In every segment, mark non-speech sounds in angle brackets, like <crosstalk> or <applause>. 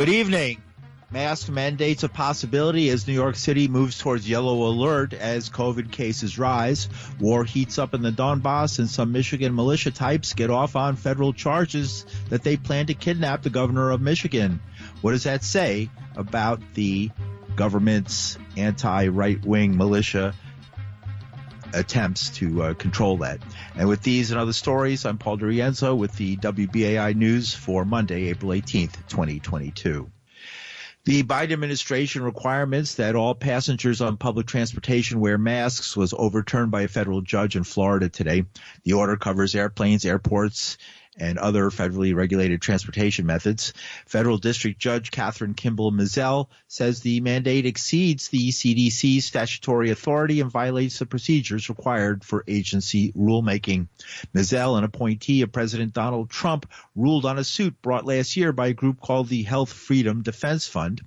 Good evening. Mask mandates a possibility as New York City moves towards yellow alert as COVID cases rise. War heats up in the Donbass, and some Michigan militia types get off on federal charges that they plan to kidnap the governor of Michigan. What does that say about the government's anti right wing militia attempts to uh, control that? And with these and other stories, I'm Paul DiRienzo with the WBAI News for Monday, April 18th, 2022. The Biden administration requirements that all passengers on public transportation wear masks was overturned by a federal judge in Florida today. The order covers airplanes, airports, and other federally regulated transportation methods. Federal District Judge Kathryn Kimball Mizelle says the mandate exceeds the CDC's statutory authority and violates the procedures required for agency rulemaking. Mizelle, an appointee of President Donald Trump, ruled on a suit brought last year by a group called the Health Freedom Defense Fund.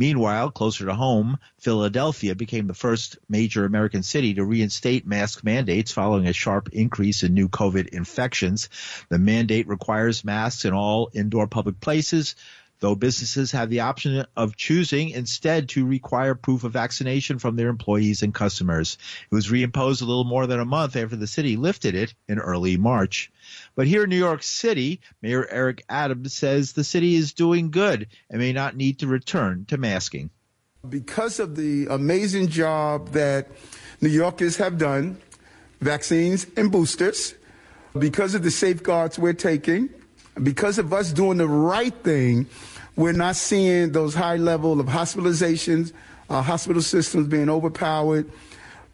Meanwhile, closer to home, Philadelphia became the first major American city to reinstate mask mandates following a sharp increase in new COVID infections. The mandate requires masks in all indoor public places, though businesses have the option of choosing instead to require proof of vaccination from their employees and customers. It was reimposed a little more than a month after the city lifted it in early March. But here in New York City, Mayor Eric Adams says the city is doing good and may not need to return to masking. Because of the amazing job that New Yorkers have done, vaccines and boosters, because of the safeguards we're taking, because of us doing the right thing, we're not seeing those high level of hospitalizations, uh, hospital systems being overpowered,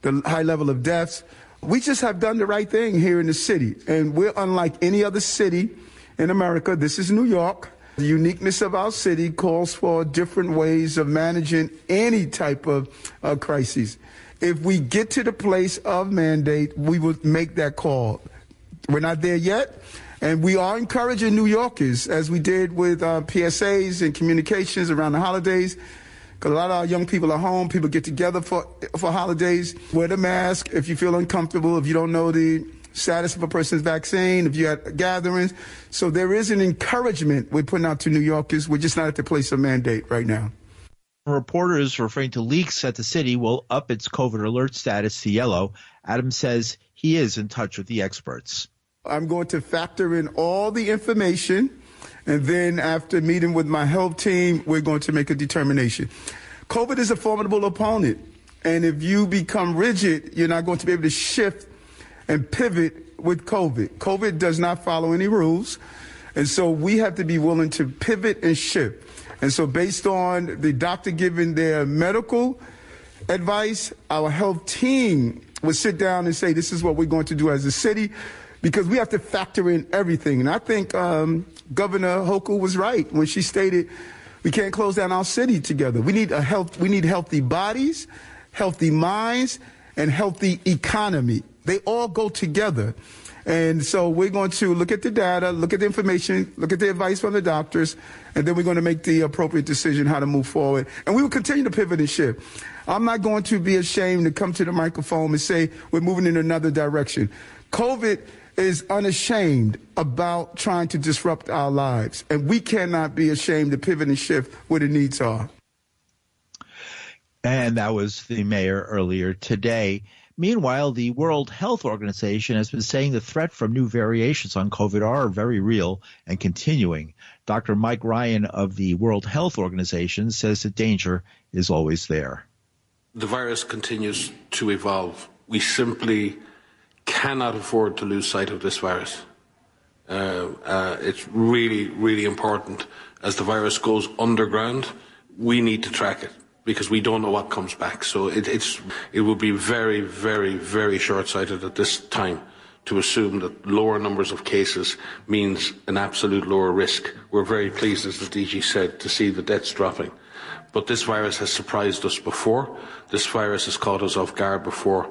the high level of deaths. We just have done the right thing here in the city, and we're unlike any other city in America. This is New York. The uniqueness of our city calls for different ways of managing any type of uh, crisis. If we get to the place of mandate, we will make that call. We're not there yet. And we are encouraging New Yorkers, as we did with uh, PSAs and communications around the holidays, because a lot of our young people are home. People get together for for holidays. Wear the mask if you feel uncomfortable. If you don't know the status of a person's vaccine. If you had gatherings, so there is an encouragement we're putting out to New Yorkers. We're just not at the place of mandate right now. Reporters referring to leaks that the city will up its COVID alert status to yellow. Adams says he is in touch with the experts. I'm going to factor in all the information, and then after meeting with my health team, we're going to make a determination. COVID is a formidable opponent, and if you become rigid, you're not going to be able to shift and pivot with COVID. COVID does not follow any rules, and so we have to be willing to pivot and shift. And so, based on the doctor giving their medical advice, our health team would sit down and say, This is what we're going to do as a city because we have to factor in everything. And I think um, Governor Hochul was right when she stated we can't close down our city together. We need a health. We need healthy bodies, healthy minds, and healthy economy. They all go together. And so we're going to look at the data, look at the information, look at the advice from the doctors, and then we're going to make the appropriate decision how to move forward. And we will continue to pivot and shift. I'm not going to be ashamed to come to the microphone and say we're moving in another direction. COVID is unashamed about trying to disrupt our lives. And we cannot be ashamed to pivot and shift where the needs are. And that was the mayor earlier today. Meanwhile, the World Health Organization has been saying the threat from new variations on COVID are very real and continuing. Dr. Mike Ryan of the World Health Organization says the danger is always there. The virus continues to evolve. We simply cannot afford to lose sight of this virus. Uh, uh, it's really, really important. As the virus goes underground, we need to track it because we don't know what comes back. So it, it's, it would be very, very, very short-sighted at this time to assume that lower numbers of cases means an absolute lower risk. We're very pleased, as the DG said, to see the deaths dropping. But this virus has surprised us before. This virus has caught us off guard before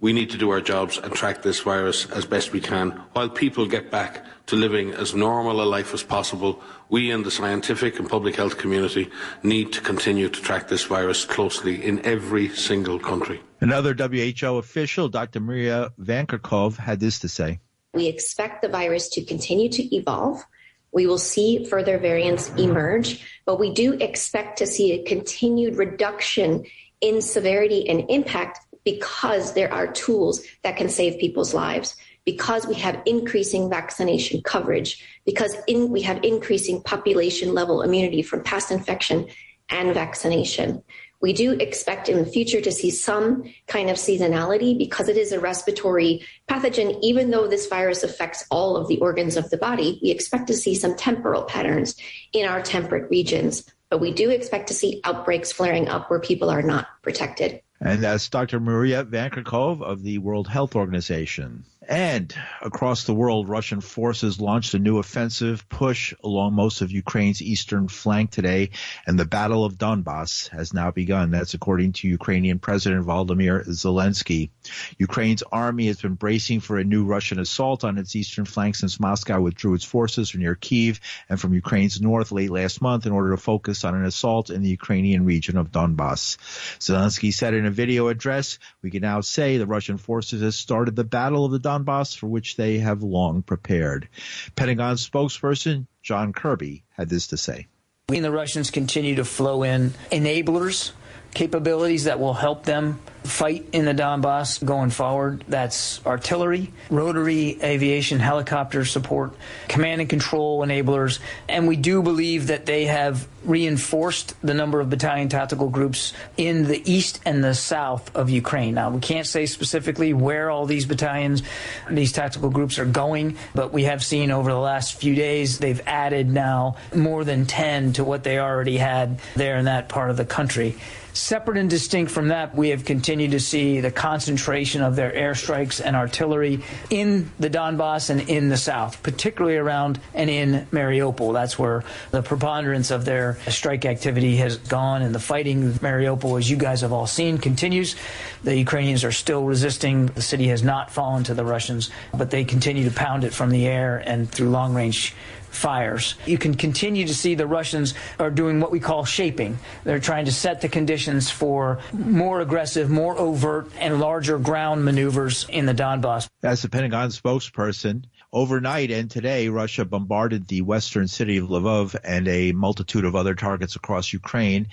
we need to do our jobs and track this virus as best we can while people get back to living as normal a life as possible. We in the scientific and public health community need to continue to track this virus closely in every single country. Another WHO official, Dr. Maria Van Kerkhove, had this to say. We expect the virus to continue to evolve we will see further variants emerge, but we do expect to see a continued reduction in severity and impact because there are tools that can save people's lives because we have increasing vaccination coverage, because in, we have increasing population level immunity from past infection and vaccination. We do expect in the future to see some kind of seasonality because it is a respiratory pathogen. Even though this virus affects all of the organs of the body, we expect to see some temporal patterns in our temperate regions. But we do expect to see outbreaks flaring up where people are not protected. And that's Dr. Maria Van Kerkhove of the World Health Organization. And across the world, Russian forces launched a new offensive push along most of Ukraine's eastern flank today, and the Battle of Donbass has now begun. That's according to Ukrainian President Volodymyr Zelensky. Ukraine's army has been bracing for a new Russian assault on its eastern flank since Moscow withdrew its forces from near Kiev and from Ukraine's north late last month in order to focus on an assault in the Ukrainian region of Donbass. Zelensky said in a video address, we can now say the Russian forces have started the Battle of the Donbass Donbass for which they have long prepared. Pentagon spokesperson John Kirby had this to say. We and the Russians continue to flow in enablers, capabilities that will help them fight in the Donbass going forward. That's artillery, rotary aviation, helicopter support, command and control enablers. And we do believe that they have reinforced the number of battalion tactical groups in the east and the south of Ukraine. Now, we can't say specifically where all these battalions, these tactical groups are going, but we have seen over the last few days they've added now more than 10 to what they already had there in that part of the country. Separate and distinct from that, we have continued to see the concentration of their airstrikes and artillery in the Donbass and in the south, particularly around and in Mariupol. That's where the preponderance of their strike activity has gone, and the fighting in Mariupol, as you guys have all seen, continues. The Ukrainians are still resisting. The city has not fallen to the Russians, but they continue to pound it from the air and through long range fires. You can continue to see the Russians are doing what we call shaping. They're trying to set the conditions for more aggressive, more overt, and larger ground maneuvers in the Donbass. As the Pentagon spokesperson, overnight and today, Russia bombarded the western city of Lvov and a multitude of other targets across Ukraine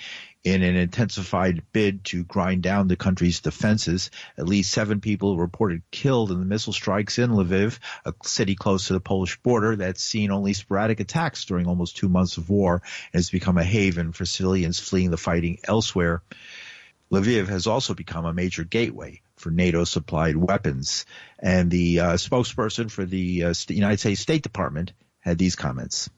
in an intensified bid to grind down the country's defenses. At least seven people reported killed in the missile strikes in Lviv, a city close to the Polish border that's seen only sporadic attacks during almost two months of war and has become a haven for civilians fleeing the fighting elsewhere. Lviv has also become a major gateway for NATO supplied weapons. And the uh, spokesperson for the uh, United States State Department had these comments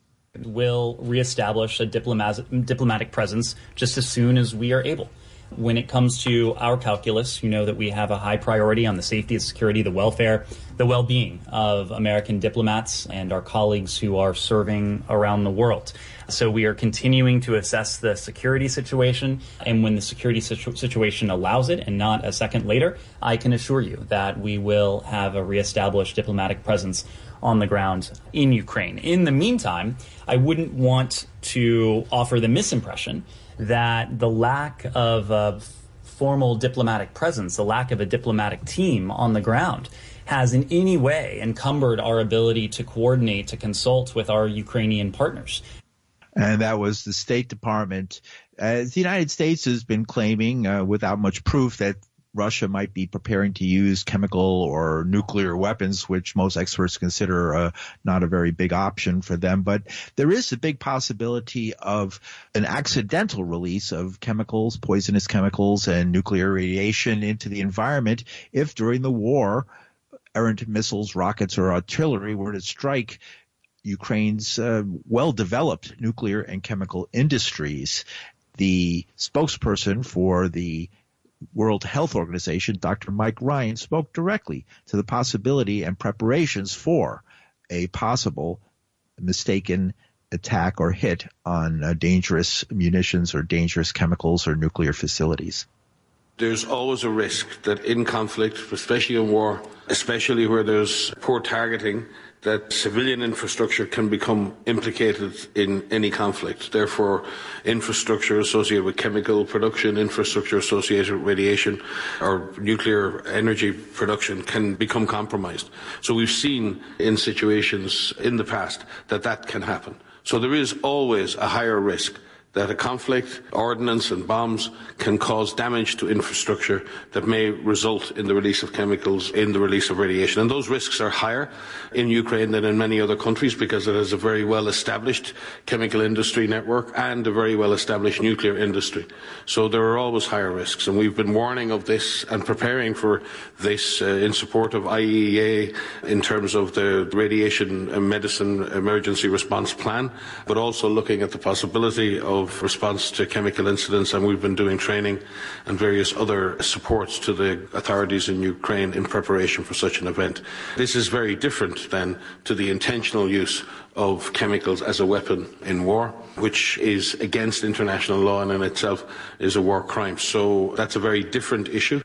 will reestablish a diplomatic, presence just as soon as we are able. When it comes to our calculus, you know that we have a high priority on the safety and security, the welfare, the well being of American diplomats and our colleagues who are serving around the world. So we are continuing to assess the security situation. And when the security situ- situation allows it and not a second later, I can assure you that we will have a reestablished diplomatic presence on the ground in Ukraine. In the meantime, I wouldn't want to offer the misimpression that the lack of a formal diplomatic presence, the lack of a diplomatic team on the ground, has in any way encumbered our ability to coordinate, to consult with our Ukrainian partners. And that was the State Department. Uh, the United States has been claiming, uh, without much proof, that Russia might be preparing to use chemical or nuclear weapons, which most experts consider uh, not a very big option for them. But there is a big possibility of an accidental release of chemicals, poisonous chemicals, and nuclear radiation into the environment if during the war, errant missiles, rockets, or artillery were to strike Ukraine's uh, well developed nuclear and chemical industries. The spokesperson for the World Health Organization, Dr. Mike Ryan, spoke directly to the possibility and preparations for a possible mistaken attack or hit on uh, dangerous munitions or dangerous chemicals or nuclear facilities. There's always a risk that in conflict, especially in war, especially where there's poor targeting, that civilian infrastructure can become implicated in any conflict. Therefore, infrastructure associated with chemical production, infrastructure associated with radiation or nuclear energy production can become compromised. So we've seen in situations in the past that that can happen. So there is always a higher risk that a conflict, ordnance and bombs can cause damage to infrastructure that may result in the release of chemicals, in the release of radiation. And those risks are higher in Ukraine than in many other countries because it has a very well established chemical industry network and a very well established nuclear industry. So there are always higher risks. And we've been warning of this and preparing for this uh, in support of IAEA in terms of the radiation medicine emergency response plan, but also looking at the possibility of of response to chemical incidents, and we've been doing training and various other supports to the authorities in Ukraine in preparation for such an event. This is very different then to the intentional use of chemicals as a weapon in war, which is against international law and in itself is a war crime. So that's a very different issue.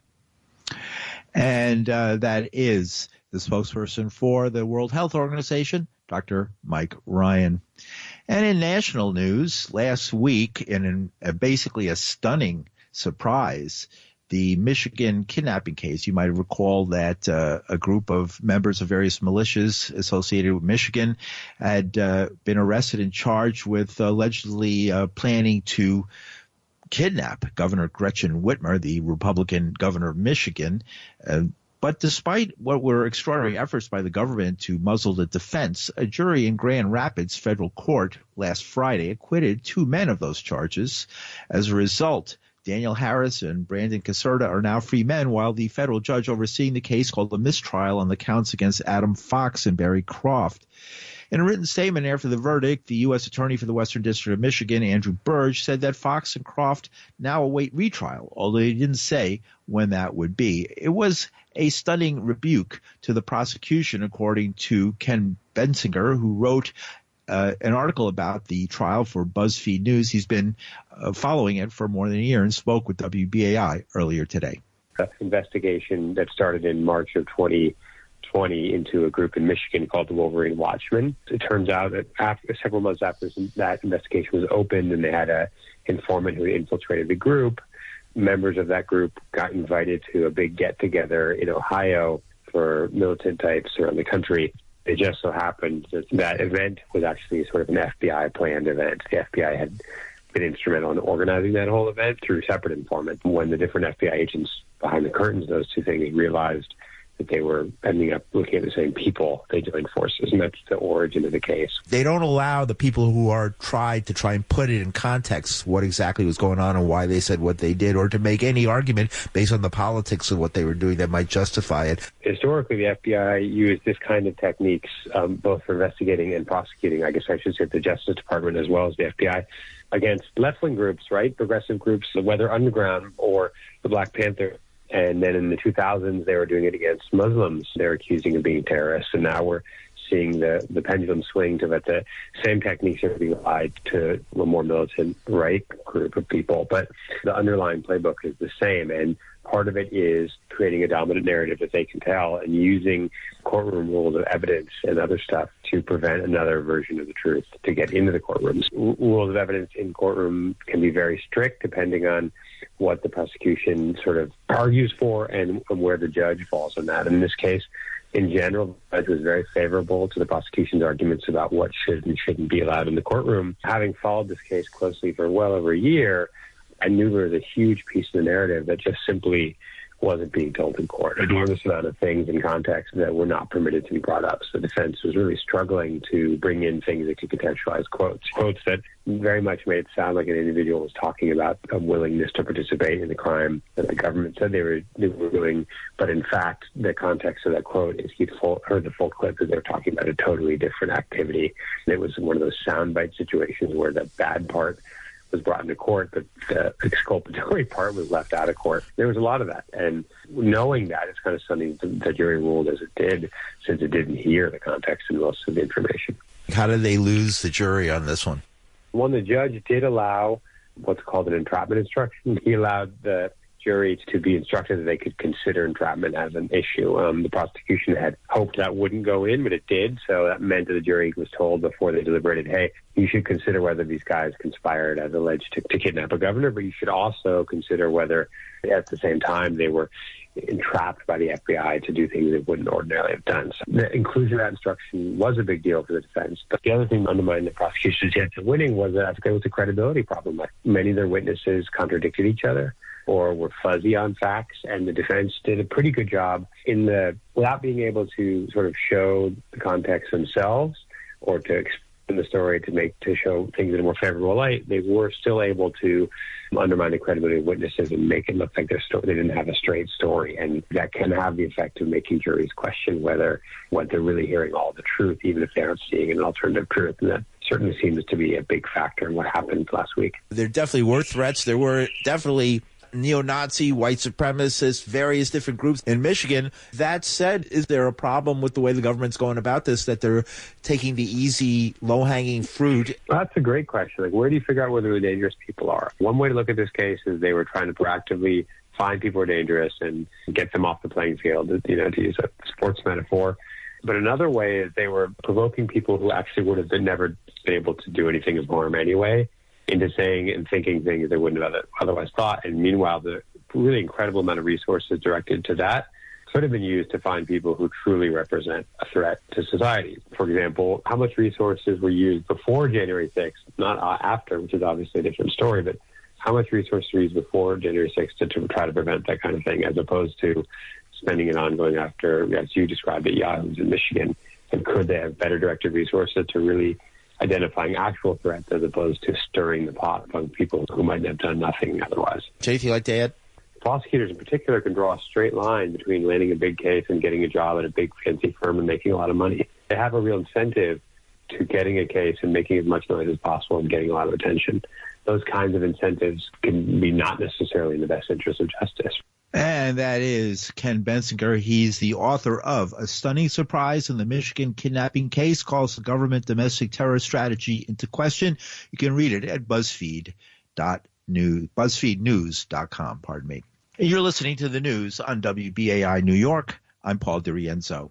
And uh, that is the spokesperson for the World Health Organization, Dr. Mike Ryan. And in national news, last week, in a, basically a stunning surprise, the Michigan kidnapping case. You might recall that uh, a group of members of various militias associated with Michigan had uh, been arrested and charged with allegedly uh, planning to kidnap Governor Gretchen Whitmer, the Republican governor of Michigan. But despite what were extraordinary efforts by the government to muzzle the defense, a jury in Grand Rapids federal court last Friday acquitted two men of those charges. As a result, Daniel Harris and Brandon Caserta are now free men, while the federal judge overseeing the case called a mistrial on the counts against Adam Fox and Barry Croft. In a written statement after the verdict, the U.S. Attorney for the Western District of Michigan, Andrew Birge, said that Fox and Croft now await retrial, although he didn't say when that would be. It was a stunning rebuke to the prosecution, according to Ken Bensinger, who wrote uh, an article about the trial for BuzzFeed News. He's been uh, following it for more than a year and spoke with WBAI earlier today. Investigation that started in March of 2020 into a group in Michigan called the Wolverine Watchmen. It turns out that after, several months after that investigation was opened and they had a informant who infiltrated the group, members of that group got invited to a big get together in Ohio for militant types around the country. It just so happened that that event was actually sort of an FBI planned event. The FBI had been instrumental in organizing that whole event through separate informants. When the different FBI agents behind the curtains, those two things realized that they were ending up looking at the same people. They joined forces, and that's the origin of the case. They don't allow the people who are tried to try and put it in context what exactly was going on and why they said what they did, or to make any argument based on the politics of what they were doing that might justify it. Historically, the FBI used this kind of techniques um, both for investigating and prosecuting. I guess I should say the Justice Department as well as the FBI against left wing groups, right? Progressive groups, the Weather Underground or the Black Panther and then in the 2000s, they were doing it against Muslims. They're accusing of being terrorists. And now we're seeing the, the pendulum swing to that the same techniques are being applied to a more militant right group of people. But the underlying playbook is the same. And part of it is creating a dominant narrative that they can tell and using courtroom rules of evidence and other stuff to prevent another version of the truth to get into the courtrooms. Rules of evidence in courtroom can be very strict depending on what the prosecution sort of argues for and, where the judge falls on that. in this case, in general, the judge was very favorable to the prosecution's arguments about what should and shouldn't be allowed in the courtroom. Having followed this case closely for well over a year, I knew there was a huge piece of the narrative that just simply wasn't being told in court. Enormous amount of things in context that were not permitted to be brought up. So the defense was really struggling to bring in things that could contextualize quotes, quotes that very much made it sound like an individual was talking about a willingness to participate in the crime that the government said they were, they were doing. But in fact, the context of that quote is he heard the full clip that they were talking about a totally different activity. And it was one of those soundbite situations where the bad part was brought into court, but the exculpatory <laughs> part was left out of court. There was a lot of that. And knowing that, it's kind of something the jury ruled as it did, since it didn't hear the context and most of the information. How did they lose the jury on this one? One, the judge did allow what's called an entrapment instruction. He allowed the jury to be instructed that they could consider entrapment as an issue. Um, the prosecution had hoped that wouldn't go in, but it did. So that meant that the jury was told before they deliberated, hey, you should consider whether these guys conspired as alleged to, to kidnap a governor, but you should also consider whether at the same time they were entrapped by the FBI to do things they wouldn't ordinarily have done. So the inclusion of that instruction was a big deal for the defense. But the other thing undermining the prosecution's chance of winning was that there was a credibility problem. Like many of their witnesses contradicted each other or were fuzzy on facts, and the defense did a pretty good job in the without being able to sort of show the context themselves or to explain the story to make to show things in a more favorable light. They were still able to undermine the credibility of witnesses and make it look like their story, they didn't have a straight story. And that can have the effect of making juries question whether what they're really hearing all the truth, even if they aren't seeing an alternative truth. And that certainly seems to be a big factor in what happened last week. There definitely were threats. There were definitely neo-Nazi, white supremacists, various different groups in Michigan. That said, is there a problem with the way the government's going about this, that they're taking the easy, low-hanging fruit? Well, that's a great question. Like, where do you figure out whether the dangerous people are? One way to look at this case is they were trying to proactively find people who are dangerous and get them off the playing field, you know, to use a sports metaphor. But another way is they were provoking people who actually would have been never been able to do anything of harm anyway into saying and thinking things they wouldn't have otherwise thought. And meanwhile, the really incredible amount of resources directed to that could have been used to find people who truly represent a threat to society. For example, how much resources were used before January 6th, not uh, after, which is obviously a different story, but how much resources were used before January 6th to, to try to prevent that kind of thing, as opposed to spending it on going after, as you described it, Yahoos in Michigan. And could they have better directed resources to really identifying actual threats as opposed to stirring the pot among people who might have done nothing otherwise? Anything like to add? Prosecutors in particular can draw a straight line between landing a big case and getting a job at a big fancy firm and making a lot of money. They have a real incentive to getting a case and making as much noise as possible and getting a lot of attention. Those kinds of incentives can be not necessarily in the best interest of justice. And that is Ken Bensinger. He's the author of A Stunning Surprise in the Michigan Kidnapping Case Calls the Government Domestic Terror Strategy into Question. You can read it at BuzzFeed. BuzzFeed.news, BuzzFeedNews.com, pardon me. You're listening to the news on WBAI New York. I'm Paul DiRienzo.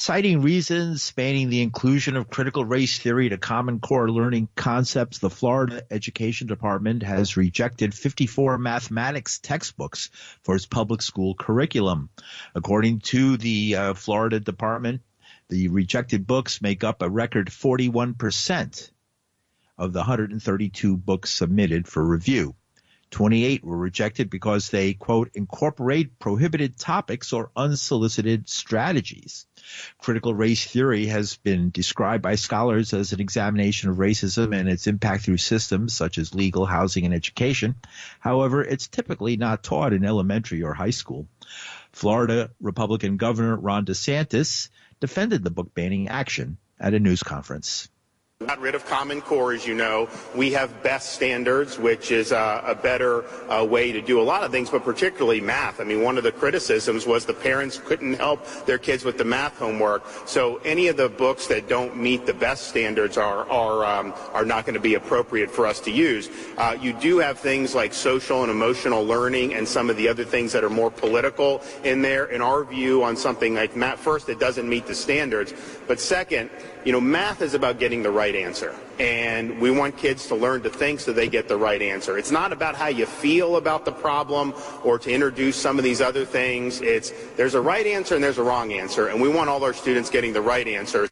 Citing reasons spanning the inclusion of critical race theory to Common Core learning concepts, the Florida Education Department has rejected 54 mathematics textbooks for its public school curriculum. According to the uh, Florida Department, the rejected books make up a record 41% of the 132 books submitted for review. 28 were rejected because they, quote, incorporate prohibited topics or unsolicited strategies. Critical race theory has been described by scholars as an examination of racism and its impact through systems such as legal, housing, and education. However, it's typically not taught in elementary or high school. Florida Republican Governor Ron DeSantis defended the book banning action at a news conference. Got rid of Common Core, as you know. We have best standards, which is uh, a better uh, way to do a lot of things, but particularly math. I mean, one of the criticisms was the parents couldn't help their kids with the math homework. So any of the books that don't meet the best standards are are um, are not going to be appropriate for us to use. Uh, you do have things like social and emotional learning and some of the other things that are more political in there. In our view, on something like math, first, it doesn't meet the standards, but second, you know, math is about getting the right answer. And we want kids to learn to think so they get the right answer. It's not about how you feel about the problem or to introduce some of these other things. It's there's a right answer and there's a wrong answer. And we want all our students getting the right answer.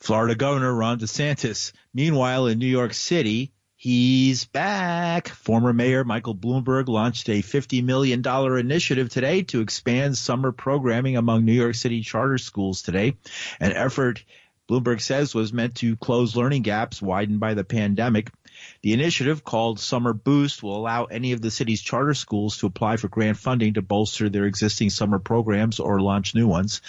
Florida Governor Ron DeSantis. Meanwhile, in New York City, He's back. Former Mayor Michael Bloomberg launched a $50 million initiative today to expand summer programming among New York City charter schools today, an effort Bloomberg says was meant to close learning gaps widened by the pandemic. The initiative called Summer Boost will allow any of the city's charter schools to apply for grant funding to bolster their existing summer programs or launch new ones.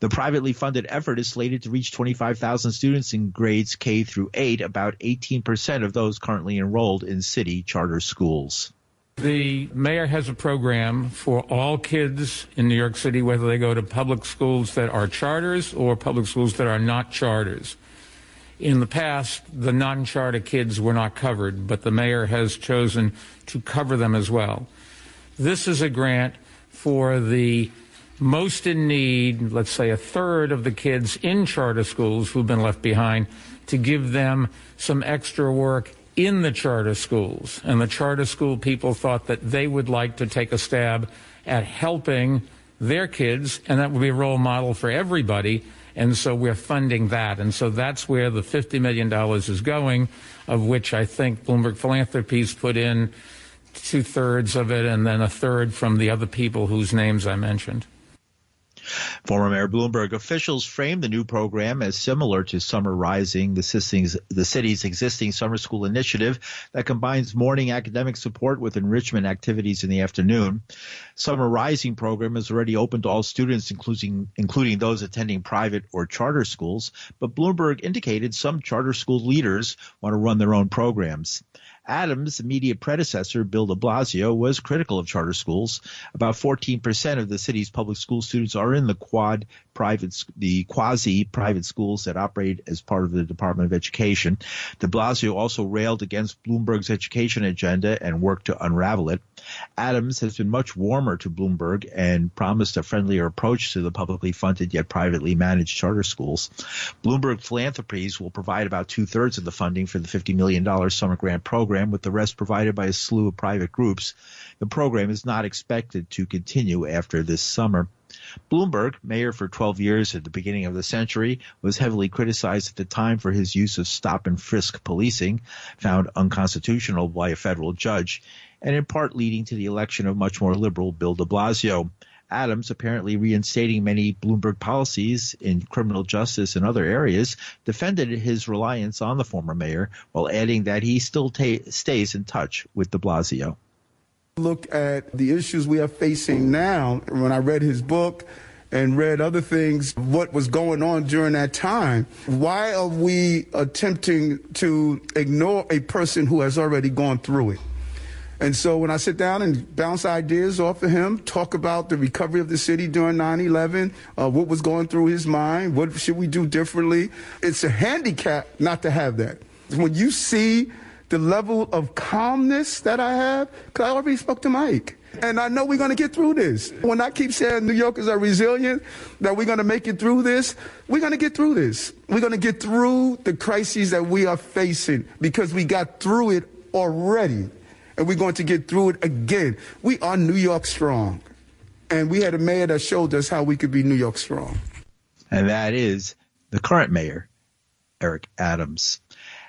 The privately funded effort is slated to reach 25,000 students in grades K through 8, about 18% of those currently enrolled in city charter schools. The mayor has a program for all kids in New York City, whether they go to public schools that are charters or public schools that are not charters. In the past, the non charter kids were not covered, but the mayor has chosen to cover them as well. This is a grant for the most in need, let's say a third of the kids in charter schools who've been left behind, to give them some extra work in the charter schools. And the charter school people thought that they would like to take a stab at helping their kids, and that would be a role model for everybody. And so we're funding that. And so that's where the $50 million is going, of which I think Bloomberg Philanthropies put in two thirds of it, and then a third from the other people whose names I mentioned. Former Mayor Bloomberg officials framed the new program as similar to Summer Rising, the, city's existing summer school initiative that combines morning academic support with enrichment activities in the afternoon. Summer Rising program is already open to all students, including including those attending private or charter schools. But Bloomberg indicated some charter school leaders want to run their own programs. Adams' immediate predecessor, Bill de Blasio, was critical of charter schools. About 14% of the city's public school students are in the quad private, the quasi private schools that operate as part of the Department of Education. De Blasio also railed against Bloomberg's education agenda and worked to unravel it. Adams has been much warmer to Bloomberg and promised a friendlier approach to the publicly funded yet privately managed charter schools. Bloomberg Philanthropies will provide about two thirds of the funding for the $50 million summer grant program, with the rest provided by a slew of private groups. The program is not expected to continue after this summer. Bloomberg, mayor for 12 years at the beginning of the century, was heavily criticized at the time for his use of stop and frisk policing, found unconstitutional by a federal judge, and in part leading to the election of much more liberal Bill de Blasio. Adams, apparently reinstating many Bloomberg policies in criminal justice and other areas, defended his reliance on the former mayor while adding that he still ta- stays in touch with de Blasio. Look at the issues we are facing now. When I read his book, and read other things, what was going on during that time. Why are we attempting to ignore a person who has already gone through it? And so when I sit down and bounce ideas off of him, talk about the recovery of the city during 9 11, uh, what was going through his mind, what should we do differently, it's a handicap not to have that. When you see the level of calmness that I have, because I already spoke to Mike. And I know we're going to get through this. When I keep saying New Yorkers are resilient, that we're going to make it through this, we're going to get through this. We're going to get through the crises that we are facing because we got through it already and we're going to get through it again. We are New York strong. And we had a mayor that showed us how we could be New York strong. And that is the current mayor, Eric Adams.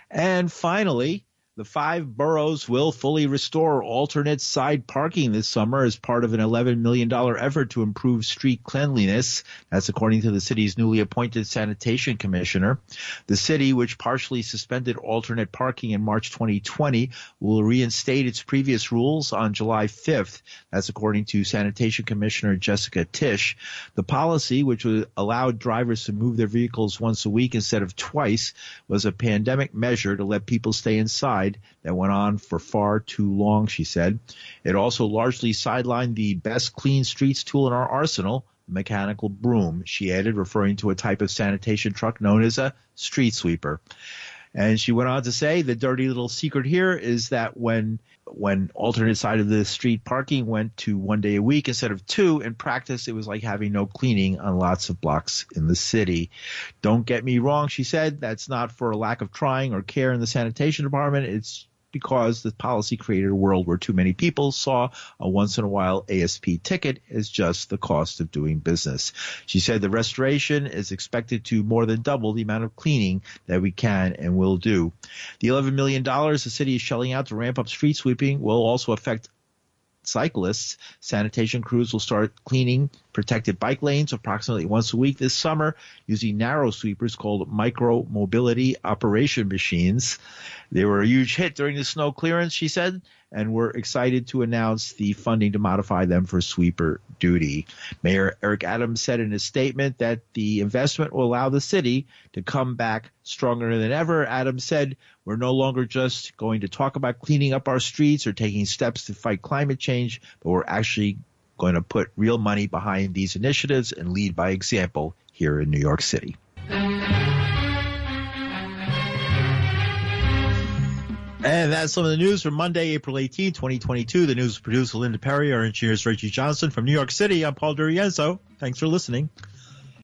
And finally, the five boroughs will fully restore alternate side parking this summer as part of an $11 million effort to improve street cleanliness. That's according to the city's newly appointed sanitation commissioner. The city, which partially suspended alternate parking in March 2020, will reinstate its previous rules on July 5th. That's according to sanitation commissioner Jessica Tisch. The policy, which would allow drivers to move their vehicles once a week instead of twice, was a pandemic measure to let people stay inside that went on for far too long, she said. It also largely sidelined the best clean streets tool in our arsenal, the mechanical broom, she added, referring to a type of sanitation truck known as a street sweeper. And she went on to say the dirty little secret here is that when when alternate side of the street parking went to one day a week instead of two, in practice it was like having no cleaning on lots of blocks in the city. Don't get me wrong, she said, that's not for a lack of trying or care in the sanitation department. It's because the policy created a world where too many people saw a once in a while ASP ticket as just the cost of doing business. She said the restoration is expected to more than double the amount of cleaning that we can and will do. The $11 million the city is shelling out to ramp up street sweeping will also affect cyclists. Sanitation crews will start cleaning protected bike lanes approximately once a week this summer using narrow sweepers called micro mobility operation machines. They were a huge hit during the snow clearance, she said, and we're excited to announce the funding to modify them for sweeper duty. Mayor Eric Adams said in a statement that the investment will allow the city to come back stronger than ever. Adams said, we're no longer just going to talk about cleaning up our streets or taking steps to fight climate change, but we're actually going to put real money behind these initiatives and lead by example here in New York City. And that's some of the news from Monday, April 18, 2022. The news produced by Linda Perry, our engineer is Reggie Johnson from New York City. I'm Paul DiRienzo. Thanks for listening.